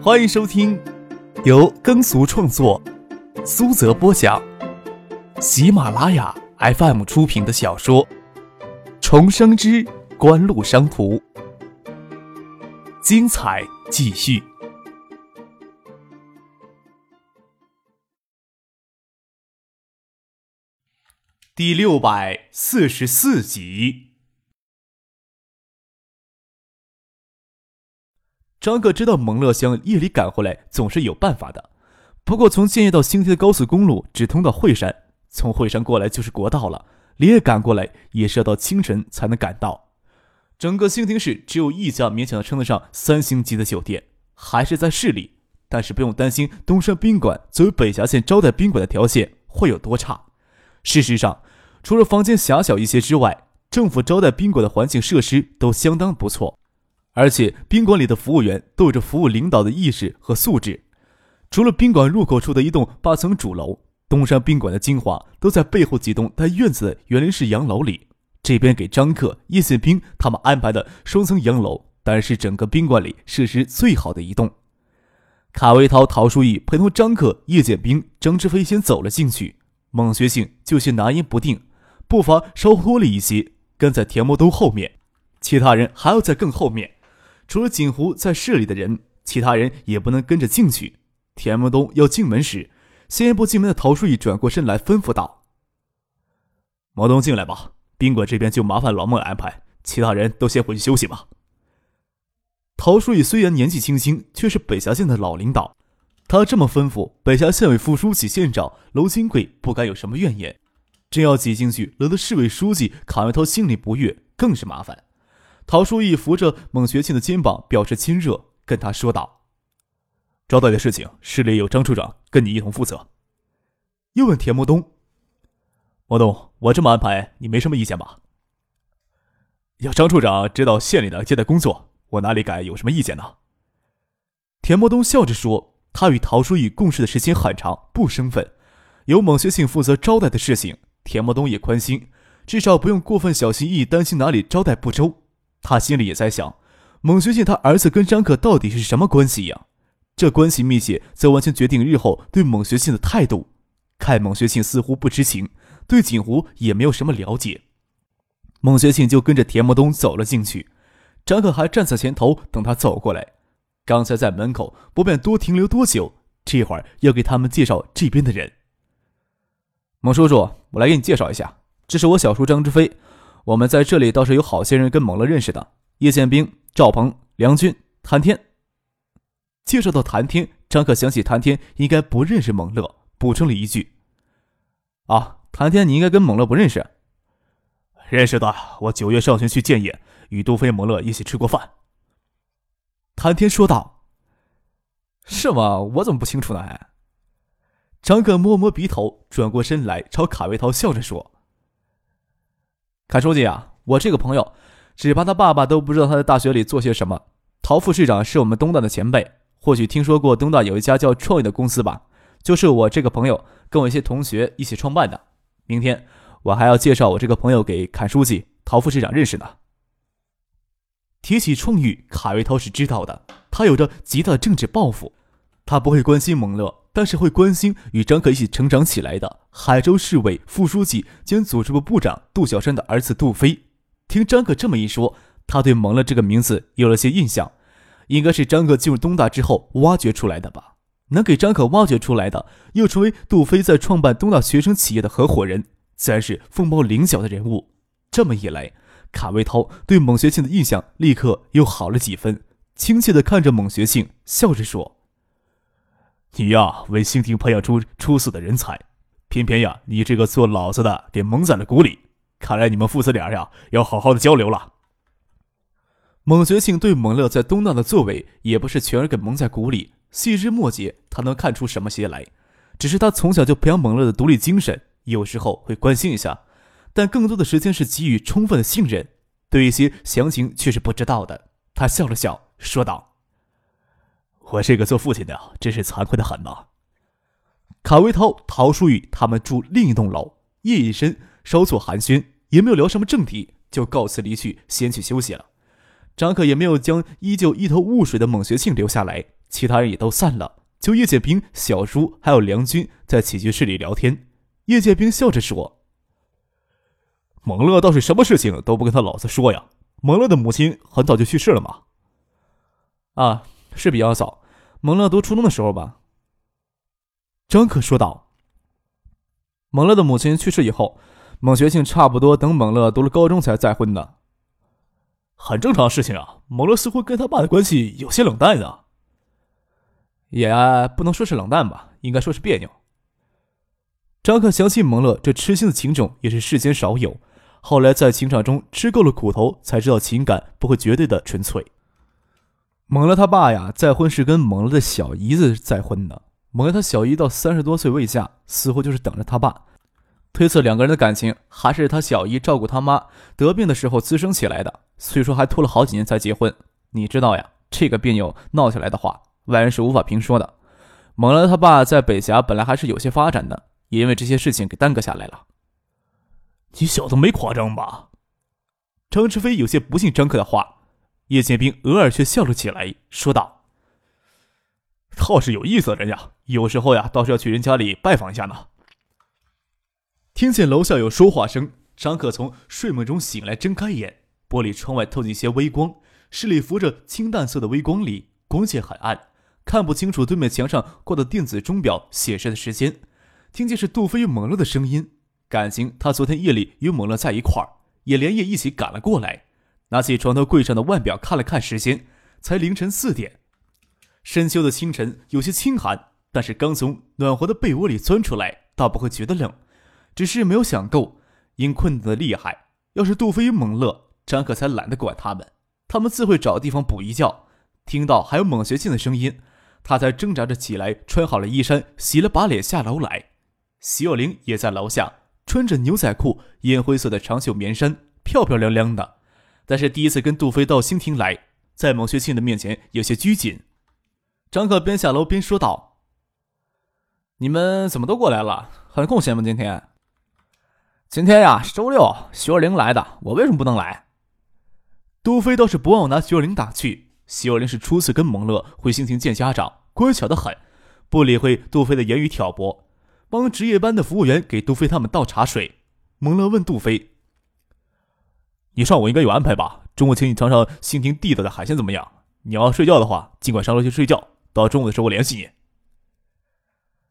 欢迎收听由耕俗创作、苏泽播讲、喜马拉雅 FM 出品的小说《重生之官路商途》，精彩继续，第六百四十四集。张克知道蒙乐乡夜里赶回来总是有办法的，不过从建业到新田的高速公路只通到惠山，从惠山过来就是国道了，连夜赶过来也是要到清晨才能赶到。整个兴亭市只有一家勉强称得上三星级的酒店，还是在市里，但是不用担心东山宾馆作为北峡线招待宾馆的条件会有多差。事实上，除了房间狭小一些之外，政府招待宾馆的环境设施都相当不错。而且宾馆里的服务员都有着服务领导的意识和素质。除了宾馆入口处的一栋八层主楼，东山宾馆的精华都在背后几栋带院子的园林式洋楼里。这边给张克、叶宪兵他们安排的双层洋楼，当然是整个宾馆里设施最好的一栋。卡维涛、陶书义陪同张克、叶剑兵、张志飞先走了进去，孟学信就先拿捏不定，步伐稍拖了一些，跟在田伯东后面，其他人还要在更后面。除了锦湖在市里的人，其他人也不能跟着进去。田木东要进门时，先一步进门的陶书义转过身来吩咐道：“毛东进来吧，宾馆这边就麻烦老孟安排，其他人都先回去休息吧。”陶书义虽然年纪轻轻，却是北峡县的老领导，他这么吩咐，北峡县委副书记、县长娄金贵不敢有什么怨言。真要挤进去，惹得市委书记卡维涛心里不悦，更是麻烦。陶书义扶着孟学庆的肩膀，表示亲热，跟他说道：“招待的事情，市里有张处长跟你一同负责。”又问田木东：“莫东，我这么安排，你没什么意见吧？”要张处长指导县里的接待工作，我哪里敢有什么意见呢？田木东笑着说：“他与陶书义共事的时间很长，不生分，由孟学庆负责招待的事情，田木东也宽心，至少不用过分小心翼翼，担心哪里招待不周。”他心里也在想，孟学信他儿子跟张克到底是什么关系呀？这关系密切，则完全决定日后对孟学信的态度。看孟学信似乎不知情，对锦湖也没有什么了解。孟学信就跟着田木东走了进去，张克还站在前头等他走过来。刚才在门口不便多停留多久，这会儿要给他们介绍这边的人。孟叔叔，我来给你介绍一下，这是我小叔张志飞。我们在这里倒是有好些人跟蒙乐认识的，叶剑兵、赵鹏、梁军、谭天。介绍到谭天，张可想起谭天应该不认识蒙乐，补充了一句：“啊，谭天，你应该跟蒙乐不认识。”“认识的，我九月上旬去建业，与杜飞、蒙乐一起吃过饭。”谭天说道。“是吗？我怎么不清楚呢？”张可摸摸鼻头，转过身来朝卡维涛笑着说。阚书记啊，我这个朋友，只怕他爸爸都不知道他在大学里做些什么。陶副市长是我们东大的前辈，或许听说过东大有一家叫创业的公司吧？就是我这个朋友跟我一些同学一起创办的。明天我还要介绍我这个朋友给阚书记、陶副市长认识呢。提起创意，卡维涛是知道的，他有着极大的政治抱负，他不会关心蒙乐。但是会关心与张可一起成长起来的海州市委副书记兼组织部部长杜小山的儿子杜飞。听张可这么一说，他对蒙乐这个名字有了些印象，应该是张可进入东大之后挖掘出来的吧？能给张可挖掘出来的，又成为杜飞在创办东大学生企业的合伙人，自然是凤毛麟角的人物。这么一来，卡维涛对蒙学庆的印象立刻又好了几分，亲切地看着蒙学庆，笑着说。你呀，为新亭培养出出色的人才，偏偏呀，你这个做老子的给蒙在了鼓里。看来你们父子俩呀，要好好的交流了。蒙学庆对蒙乐在东大的作为，也不是全给蒙在鼓里，细枝末节他能看出什么些来。只是他从小就培养蒙乐的独立精神，有时候会关心一下，但更多的时间是给予充分的信任，对一些详情却是不知道的。他笑了笑，说道。我这个做父亲的真是惭愧的很呐。卡维涛、陶书玉他们住另一栋楼，夜已深，稍作寒暄，也没有聊什么正题，就告辞离去，先去休息了。张可也没有将依旧一头雾水的孟学庆留下来，其他人也都散了，就叶剑兵、小叔还有梁军在起居室里聊天。叶剑兵笑着说：“蒙乐倒是什么事情都不跟他老子说呀？蒙乐的母亲很早就去世了吗？”“啊，是比较早，蒙乐读初中的时候吧。”张可说道。“蒙乐的母亲去世以后，蒙学庆差不多等蒙乐读了高中才再婚的。”“很正常的事情啊。蒙乐似乎跟他爸的关系有些冷淡的。”“也不能说是冷淡吧，应该说是别扭。”张克相信蒙乐这痴心的情种也是世间少有。后来在情场中吃够了苦头，才知道情感不会绝对的纯粹。蒙了他爸呀，再婚是跟蒙了的小姨子再婚的。蒙了他小姨到三十多岁未嫁，似乎就是等着他爸。推测两个人的感情还是他小姨照顾他妈得病的时候滋生起来的。虽说还拖了好几年才结婚，你知道呀，这个别扭闹起来的话，外人是无法评说的。蒙了他爸在北峡本来还是有些发展的。也因为这些事情给耽搁下来了。你小子没夸张吧？张志飞有些不信张克的话。叶剑兵偶尔却笑了起来，说道：“倒是有意思的人呀，有时候呀，倒是要去人家里拜访一下呢。”听见楼下有说话声，张可从睡梦中醒来，睁开眼，玻璃窗外透进一些微光，室里浮着清淡色的微光里，光线很暗，看不清楚对面墙上挂的电子钟表显示的时间。听见是杜飞与猛乐的声音，感情他昨天夜里与猛乐在一块儿，也连夜一起赶了过来。拿起床头柜上的腕表看了看时间，才凌晨四点。深秋的清晨有些清寒，但是刚从暖和的被窝里钻出来，倒不会觉得冷。只是没有想够，因困得厉害。要是杜飞与猛乐，张可才懒得管他们，他们自会找地方补一觉。听到还有猛学庆的声音，他才挣扎着起来，穿好了衣衫，洗了把脸下楼来。徐有灵也在楼下，穿着牛仔裤、烟灰色的长袖棉衫，漂漂亮亮的。但是第一次跟杜飞到新亭来，在蒙学庆的面前有些拘谨。张可边下楼边说道：“你们怎么都过来了？很空闲吗？今天？今天呀，是周六，徐若琳来的，我为什么不能来？”杜飞倒是不忘拿徐若琳打趣。徐若琳是初次跟蒙乐回新亭见家长，乖巧的很，不理会杜飞的言语挑拨。帮值夜班的服务员给杜飞他们倒茶水。蒙乐问杜飞：“你上午应该有安排吧？中午请你尝尝新亭地道的海鲜怎么样？你要睡觉的话，尽管上楼去睡觉。到中午的时候我联系你。”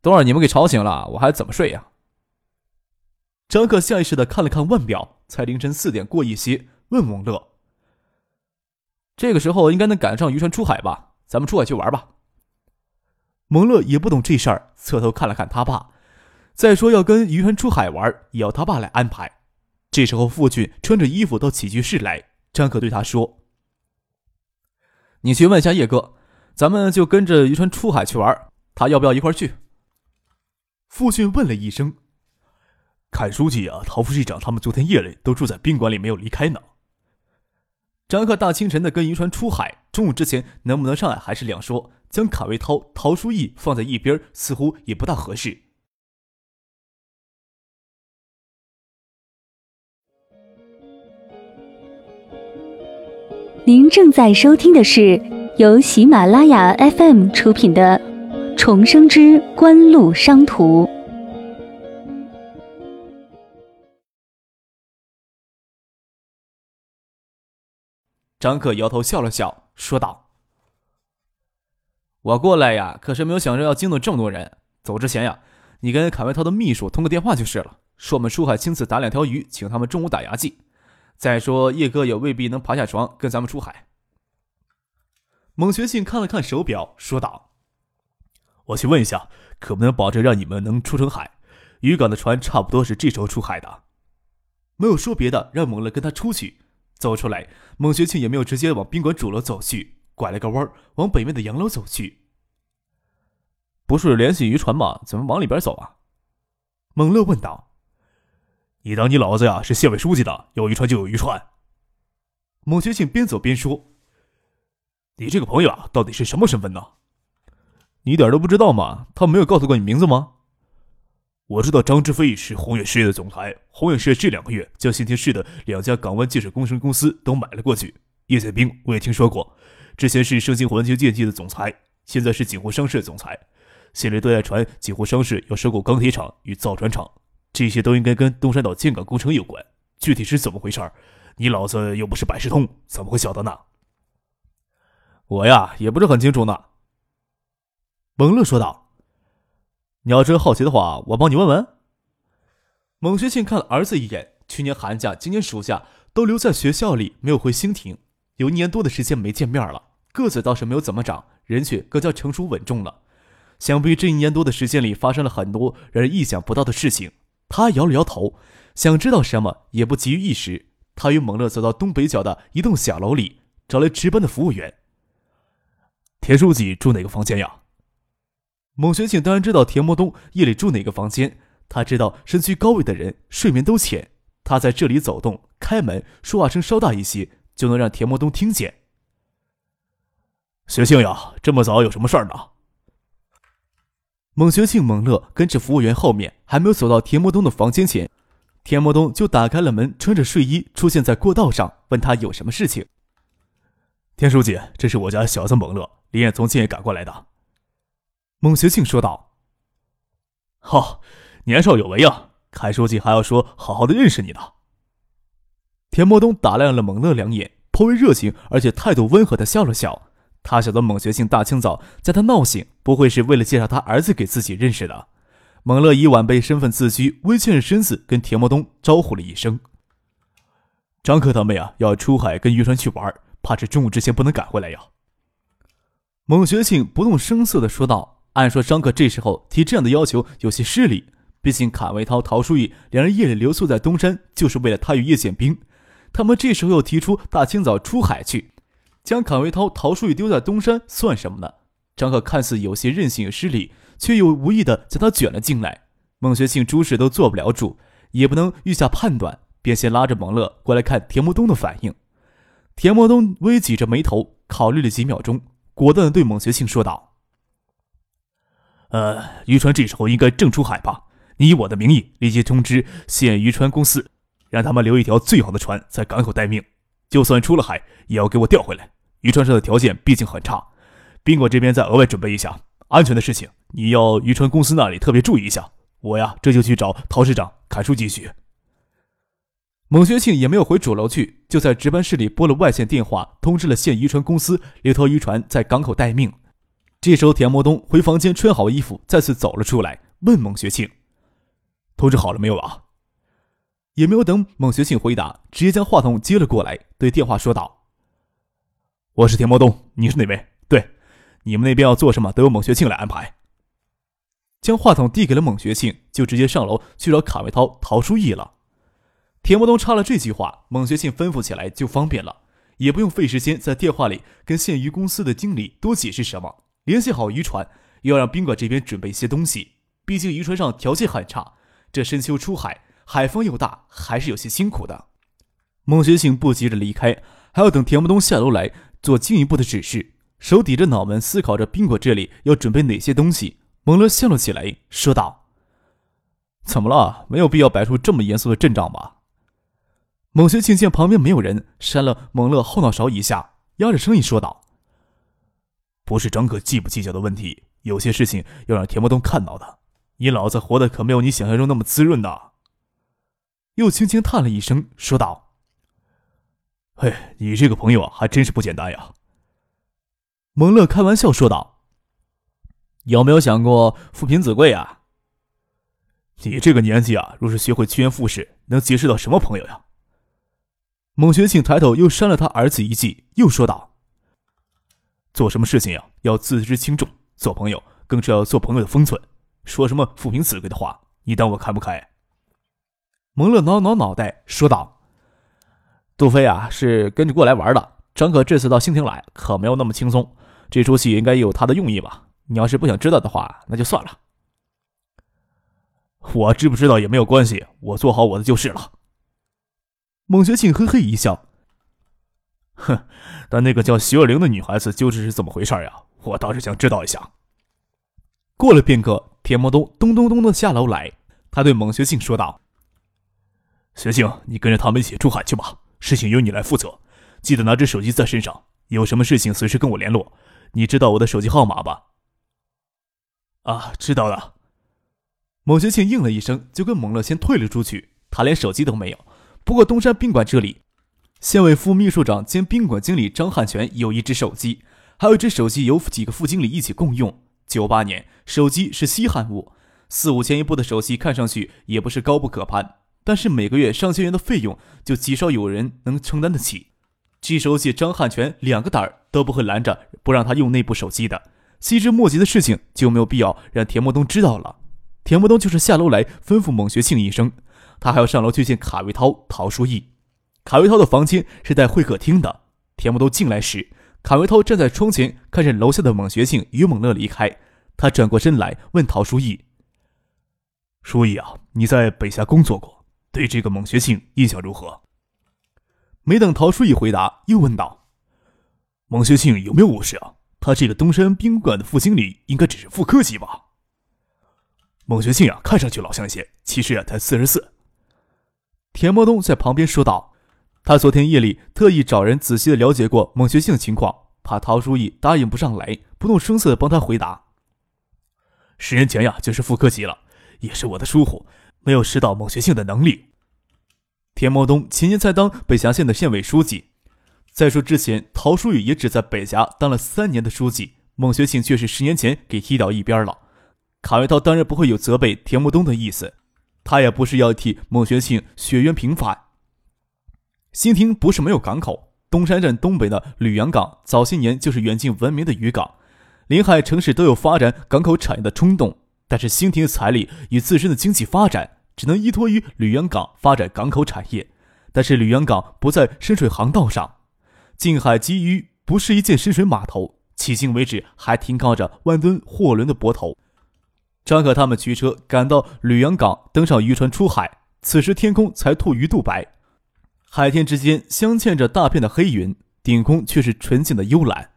都让你们给吵醒了，我还怎么睡呀？张克下意识的看了看腕表，才凌晨四点过一些，问蒙乐：“这个时候应该能赶上渔船出海吧？咱们出海去玩吧。”蒙乐也不懂这事儿，侧头看了看他爸。再说要跟渔船出海玩，也要他爸来安排。这时候，父亲穿着衣服到起居室来，张可对他说：“你去问一下叶哥，咱们就跟着渔船出海去玩，他要不要一块去？”父亲问了一声：“阚书记啊，陶副市长他们昨天夜里都住在宾馆里，没有离开呢。”张克大清晨的跟渔船出海，中午之前能不能上来还是两说。将卡维涛、陶书义放在一边，似乎也不大合适。您正在收听的是由喜马拉雅 FM 出品的《重生之官路商途》。张克摇头笑了笑，说道。我过来呀，可是没有想着要惊动这么多人。走之前呀，你跟卡维涛的秘书通个电话就是了，说我们出海亲自打两条鱼，请他们中午打牙祭。再说叶哥也未必能爬下床跟咱们出海。孟学信看了看手表，说道：“我去问一下，可不能保证让你们能出成海？渔港的船差不多是这时候出海的。”没有说别的，让蒙乐跟他出去。走出来，孟学庆也没有直接往宾馆主楼走去。拐了个弯，往北面的洋楼走去。不是联系渔船吗？怎么往里边走啊？蒙乐问道。你当你老子呀是县委书记的？有渔船就有渔船。孟学庆边走边说：“你这个朋友啊，到底是什么身份呢？你一点都不知道吗？他没有告诉过你名字吗？我知道张志飞是宏远实业的总裁。宏远实业这两个月将新田市的两家港湾建设工程公司都买了过去。叶剑兵我也听说过。”之前是盛兴环球电机的总裁，现在是锦湖商事总裁，县里都在传锦湖商事要收购钢铁厂与造船厂，这些都应该跟东山岛建港工程有关。具体是怎么回事你老子又不是百事通，怎么会晓得呢？我呀，也不是很清楚呢。蒙乐说道：“你要真好奇的话，我帮你问问。”蒙学庆看了儿子一眼，去年寒假、今年暑假都留在学校里，没有回兴亭，有一年多的时间没见面了。个子倒是没有怎么长，人却更加成熟稳重了。想必这一年多的时间里发生了很多让人意想不到的事情。他摇了摇头，想知道什么也不急于一时。他与猛乐走到东北角的一栋小楼里，找来值班的服务员。田书记住哪个房间呀？孟学庆当然知道田默东夜里住哪个房间。他知道身居高位的人睡眠都浅，他在这里走动、开门，说话声稍大一些，就能让田默东听见。学庆呀，这么早有什么事儿呢？蒙学庆、蒙乐跟着服务员后面，还没有走到田伯东的房间前，田伯东就打开了门，穿着睡衣出现在过道上，问他有什么事情。田书记，这是我家小子蒙乐，连夜从建业赶过来的。孟学庆说道：“好，年少有为啊，凯书记还要说好好的认识你呢。”田伯东打量了蒙乐两眼，颇为热情，而且态度温和的笑了笑。他晓得孟学庆大清早将他闹醒，不会是为了介绍他儿子给自己认识的。蒙乐以晚辈身份自居，微欠身子，跟田默东招呼了一声：“张克他们呀，要出海跟渔船去玩，怕是中午之前不能赶回来呀。”孟学庆不动声色地说道。按说张克这时候提这样的要求有些失礼，毕竟坎维涛、陶书义两人夜里留宿在东山，就是为了他与叶剑兵。他们这时候又提出大清早出海去。将坎维涛、陶书义丢在东山算什么呢？张可看似有些任性失礼，却又无意的将他卷了进来。孟学庆诸事都做不了主，也不能预下判断，便先拉着蒙乐过来看田默东的反应。田默东微挤着眉头，考虑了几秒钟，果断的对孟学庆说道：“呃，渔船这时候应该正出海吧？你以我的名义立即通知县渔船公司，让他们留一条最好的船在港口待命。”就算出了海，也要给我调回来。渔船上的条件毕竟很差，宾馆这边再额外准备一下。安全的事情，你要渔船公司那里特别注意一下。我呀，这就去找陶市长砍树继续。蒙学庆也没有回主楼去，就在值班室里拨了外线电话，通知了县渔船公司留条渔船在港口待命。这时候，田伯东回房间穿好衣服，再次走了出来，问蒙学庆：“通知好了没有啊？”也没有等孟学庆回答，直接将话筒接了过来，对电话说道：“我是田伯东，你是哪位？对，你们那边要做什么，都由孟学庆来安排。”将话筒递给了孟学庆，就直接上楼去找卡维涛、陶书义了。田伯东插了这句话，孟学庆吩咐起来就方便了，也不用费时间在电话里跟县渔公司的经理多解释什么。联系好渔船，又要让宾馆这边准备一些东西，毕竟渔船上条件很差，这深秋出海。海风又大，还是有些辛苦的。孟学庆不急着离开，还要等田伯东下楼来做进一步的指示。手抵着脑门，思考着宾馆这里要准备哪些东西。蒙乐笑了起来，说道：“怎么了？没有必要摆出这么严肃的阵仗吧？”孟学庆见旁边没有人，扇了蒙乐后脑勺一下，压着声音说道：“不是张可计不计较的问题，有些事情要让田伯东看到的。你老子活的可没有你想象中那么滋润呐。”又轻轻叹了一声，说道：“嘿，你这个朋友啊，还真是不简单呀。”蒙乐开玩笑说道：“有没有想过富贫子贵啊？你这个年纪啊，若是学会趋炎附势，能结识到什么朋友呀？”孟学庆抬头又扇了他儿子一记，又说道：“做什么事情呀，要自知轻重；做朋友更是要做朋友的分寸。说什么富贫子贵的话，你当我看不开？”蒙乐挠挠脑袋，说道：“杜飞啊，是跟着过来玩的。张可这次到兴平来，可没有那么轻松。这出戏应该有他的用意吧？你要是不想知道的话，那就算了。我知不知道也没有关系，我做好我的就是了。”孟学庆嘿嘿一笑：“哼，但那个叫徐若玲的女孩子究竟是怎么回事呀？我倒是想知道一下。”过了片刻，田默东咚咚咚的下楼来，他对孟学庆说道。学庆，你跟着他们一起出海去吧，事情由你来负责。记得拿着手机在身上，有什么事情随时跟我联络。你知道我的手机号码吧？啊，知道了。孟学庆应了一声，就跟蒙乐先退了出去。他连手机都没有。不过东山宾馆这里，县委副秘书长兼宾馆经理张汉全有一只手机，还有一只手机由几个副经理一起共用。九八年，手机是稀罕物，四五千一部的手机看上去也不是高不可攀，但是每个月上千元的费用，就极少有人能承担得起。既熟悉张汉全两个胆儿都不会拦着不让他用那部手机的。细枝末节的事情就没有必要让田默东知道了。田默东就是下楼来吩咐孟学庆一声，他还要上楼去见卡维涛、陶书义。卡维涛的房间是在会客厅的。田默东进来时，卡维涛站在窗前，看着楼下的孟学庆与孟乐离开。他转过身来问陶书义：“书义啊，你在北峡工作过，对这个孟学庆印象如何？”没等陶书义回答，又问道：“孟学庆有没有误事啊？他这个东山宾馆的副经理，应该只是副科级吧？”孟学庆啊，看上去老像些，其实啊才四十四。田伯东在旁边说道：“他昨天夜里特意找人仔细的了解过孟学庆的情况，怕陶书义答应不上来，不动声色的帮他回答。十年前呀，就是副科级了，也是我的疏忽，没有识到孟学庆的能力。”田伯东前年才当北峡县的县委书记。再说之前，陶书宇也只在北峡当了三年的书记，孟学庆却是十年前给踢到一边了。卡维涛当然不会有责备田伯东的意思，他也不是要替孟学庆雪冤平反。新亭不是没有港口，东山镇东北的吕阳港早些年就是远近闻名的渔港，临海城市都有发展港口产业的冲动，但是新亭的财力与自身的经济发展。只能依托于吕阳港发展港口产业，但是吕阳港不在深水航道上，近海基于不是一件深水码头，迄今为止还停靠着万吨货轮的泊头。张可他们驱车赶到吕阳港，登上渔船出海，此时天空才吐鱼肚白，海天之间镶嵌着大片的黑云，顶空却是纯净的幽蓝。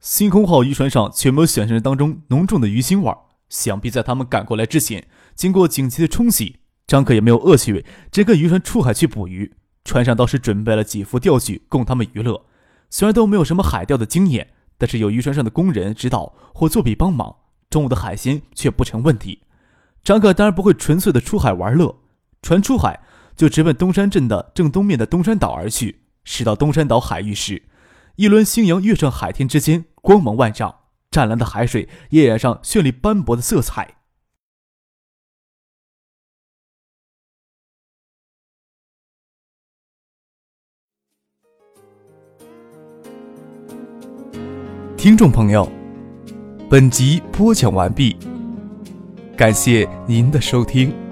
星空号渔船上却没有想象当中浓重的鱼腥味儿想必在他们赶过来之前，经过紧急的冲洗。张可也没有恶趣味，只跟渔船出海去捕鱼。船上倒是准备了几副钓具供他们娱乐。虽然都没有什么海钓的经验，但是有渔船上的工人指导或作弊帮忙，中午的海鲜却不成问题。张可当然不会纯粹的出海玩乐，船出海就直奔东山镇的正东面的东山岛而去。驶到东山岛海域时，一轮星阳跃上海天之间，光芒万丈，湛蓝的海水也染上绚丽斑驳的色彩。听众朋友，本集播讲完毕，感谢您的收听。